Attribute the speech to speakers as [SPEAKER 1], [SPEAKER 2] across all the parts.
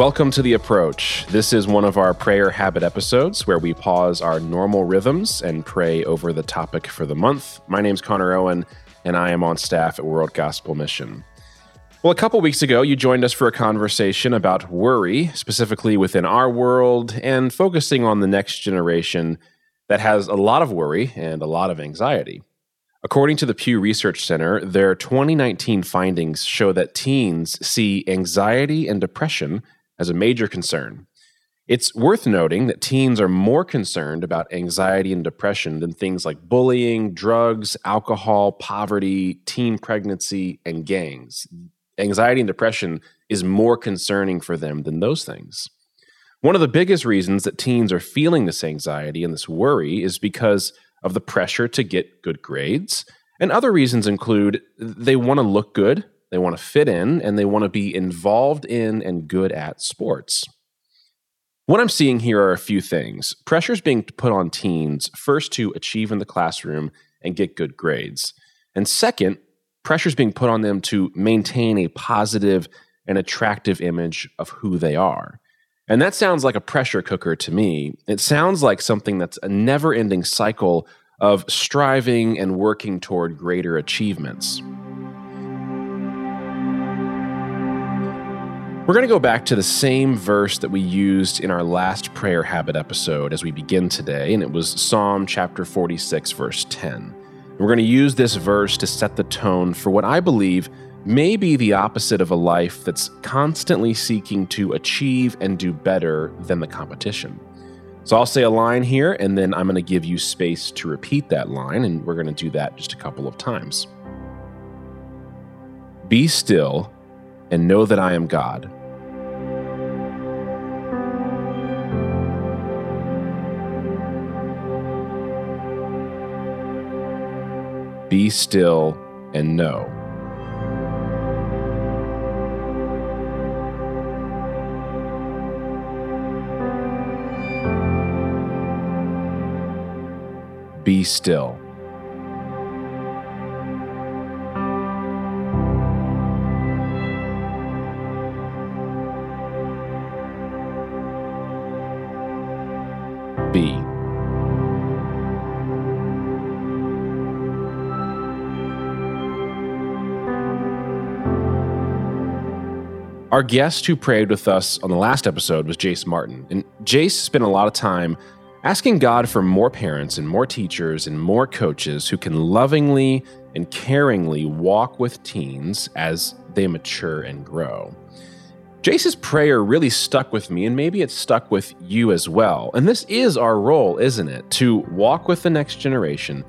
[SPEAKER 1] Welcome to The Approach. This is one of our prayer habit episodes where we pause our normal rhythms and pray over the topic for the month. My name's Connor Owen, and I am on staff at World Gospel Mission. Well, a couple weeks ago, you joined us for a conversation about worry, specifically within our world, and focusing on the next generation that has a lot of worry and a lot of anxiety. According to the Pew Research Center, their 2019 findings show that teens see anxiety and depression as a major concern. It's worth noting that teens are more concerned about anxiety and depression than things like bullying, drugs, alcohol, poverty, teen pregnancy, and gangs. Anxiety and depression is more concerning for them than those things. One of the biggest reasons that teens are feeling this anxiety and this worry is because of the pressure to get good grades. And other reasons include they want to look good, they want to fit in, and they want to be involved in and good at sports. What I'm seeing here are a few things. Pressures being put on teens, first to achieve in the classroom and get good grades. And second, pressures being put on them to maintain a positive and attractive image of who they are. And that sounds like a pressure cooker to me. It sounds like something that's a never ending cycle of striving and working toward greater achievements. We're going to go back to the same verse that we used in our last prayer habit episode as we begin today, and it was Psalm chapter 46, verse 10. And we're going to use this verse to set the tone for what I believe may be the opposite of a life that's constantly seeking to achieve and do better than the competition. So I'll say a line here, and then I'm going to give you space to repeat that line, and we're going to do that just a couple of times. Be still and know that I am God. Be still and know. Be still. Our guest who prayed with us on the last episode was Jace Martin. And Jace spent a lot of time asking God for more parents and more teachers and more coaches who can lovingly and caringly walk with teens as they mature and grow. Jace's prayer really stuck with me, and maybe it stuck with you as well. And this is our role, isn't it? To walk with the next generation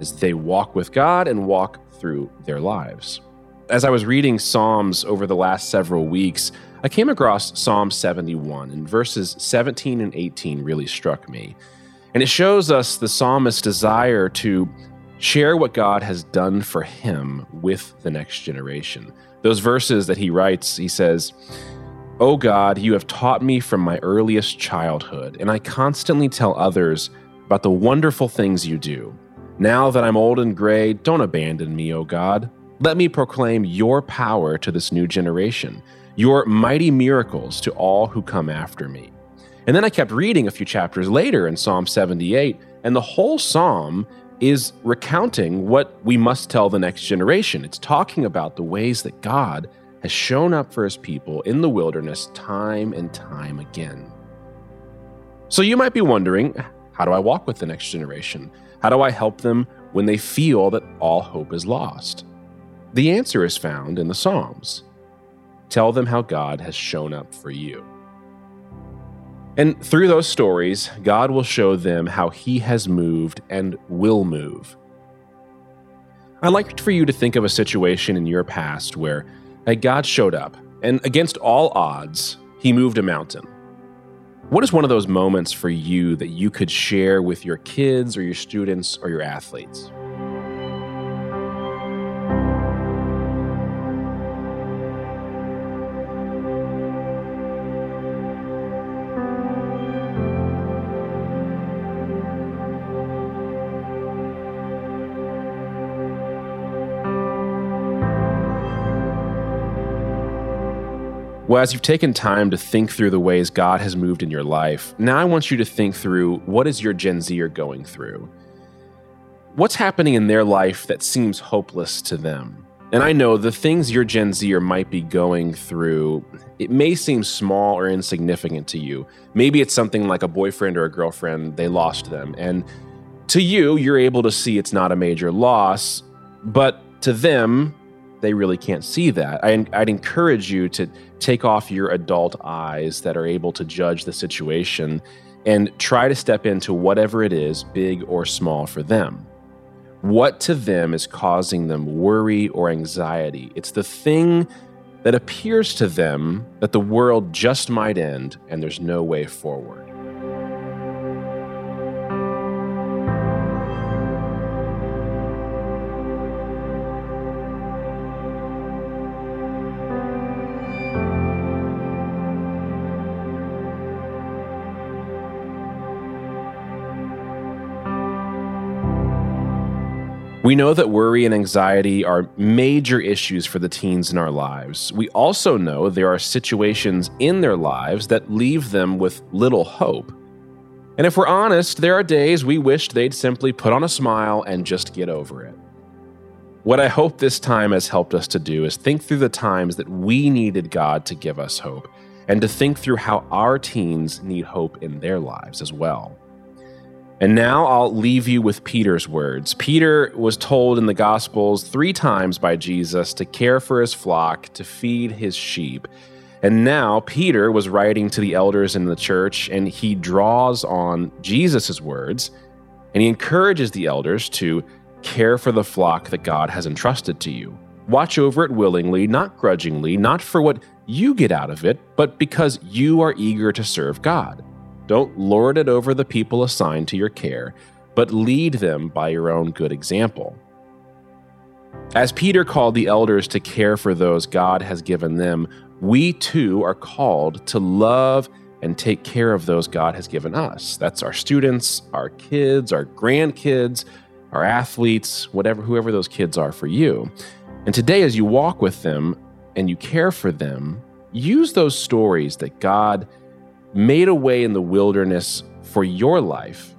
[SPEAKER 1] as they walk with God and walk through their lives as I was reading Psalms over the last several weeks, I came across Psalm 71, and verses 17 and 18 really struck me. And it shows us the psalmist's desire to share what God has done for him with the next generation. Those verses that he writes, he says, Oh God, you have taught me from my earliest childhood, and I constantly tell others about the wonderful things you do. Now that I'm old and gray, don't abandon me, O God. Let me proclaim your power to this new generation, your mighty miracles to all who come after me. And then I kept reading a few chapters later in Psalm 78, and the whole psalm is recounting what we must tell the next generation. It's talking about the ways that God has shown up for his people in the wilderness time and time again. So you might be wondering how do I walk with the next generation? How do I help them when they feel that all hope is lost? The answer is found in the Psalms. Tell them how God has shown up for you. And through those stories, God will show them how He has moved and will move. I'd like for you to think of a situation in your past where God showed up, and against all odds, He moved a mountain. What is one of those moments for you that you could share with your kids or your students or your athletes? Well, as you've taken time to think through the ways God has moved in your life, now I want you to think through what is your Gen Zer going through? What's happening in their life that seems hopeless to them? And I know the things your Gen Zer might be going through, it may seem small or insignificant to you. Maybe it's something like a boyfriend or a girlfriend, they lost them. And to you, you're able to see it's not a major loss, but to them, they really can't see that. I, would encourage you to take off your adult eyes that are able to judge the situation and try to step into whatever it is, big or small, for them. What to them is causing them worry or anxiety? It's the thing that appears to them that the world just might end and there's no way forward. We know that worry and anxiety are major issues for the teens in our lives. We also know there are situations in their lives that leave them with little hope. And if we're honest, there are days we wished they'd simply put on a smile and just get over it. What I hope this time has helped us to do is think through the times that we needed God to give us hope, and to think through how our teens need hope in their lives as well. And now I'll leave you with Peter's words. Peter was told in the Gospels three times by Jesus to care for his flock, to feed his sheep. And now Peter was writing to the elders in the church, and he draws on Jesus' words, and he encourages the elders to care for the flock that God has entrusted to you. Watch over it willingly, not grudgingly, not for what you get out of it, but because you are eager to serve God. Don't lord it over the people assigned to your care, but lead them by your own good example. As Peter called the elders to care for those God has given them, we too are called to love and take care of those God has given us. That's our students, our kids, our grandkids, our athletes, whatever whoever those kids are for you. And today as you walk with them and you care for them, use those stories that God made a way in the wilderness for your life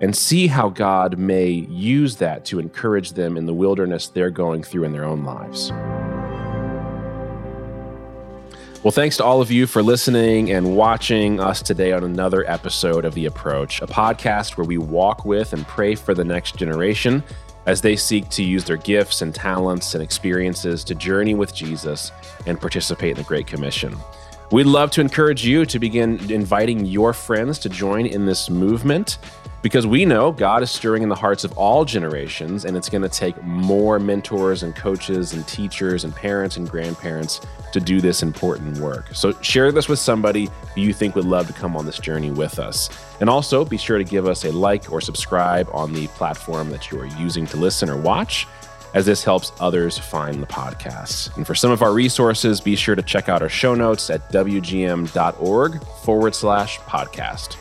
[SPEAKER 1] and see how God may use that to encourage them in the wilderness they're going through in their own lives. Well, thanks to all of you for listening and watching us today on another episode of The Approach, a podcast where we walk with and pray for the next generation as they seek to use their gifts and talents and experiences to journey with Jesus and participate in the Great Commission. We'd love to encourage you to begin inviting your friends to join in this movement because we know God is stirring in the hearts of all generations, and it's going to take more mentors and coaches and teachers and parents and grandparents to do this important work. So, share this with somebody you think would love to come on this journey with us. And also, be sure to give us a like or subscribe on the platform that you are using to listen or watch as this helps others find the podcast. And for some of our resources, be sure to check out our show notes at wgm.org forward slash podcast.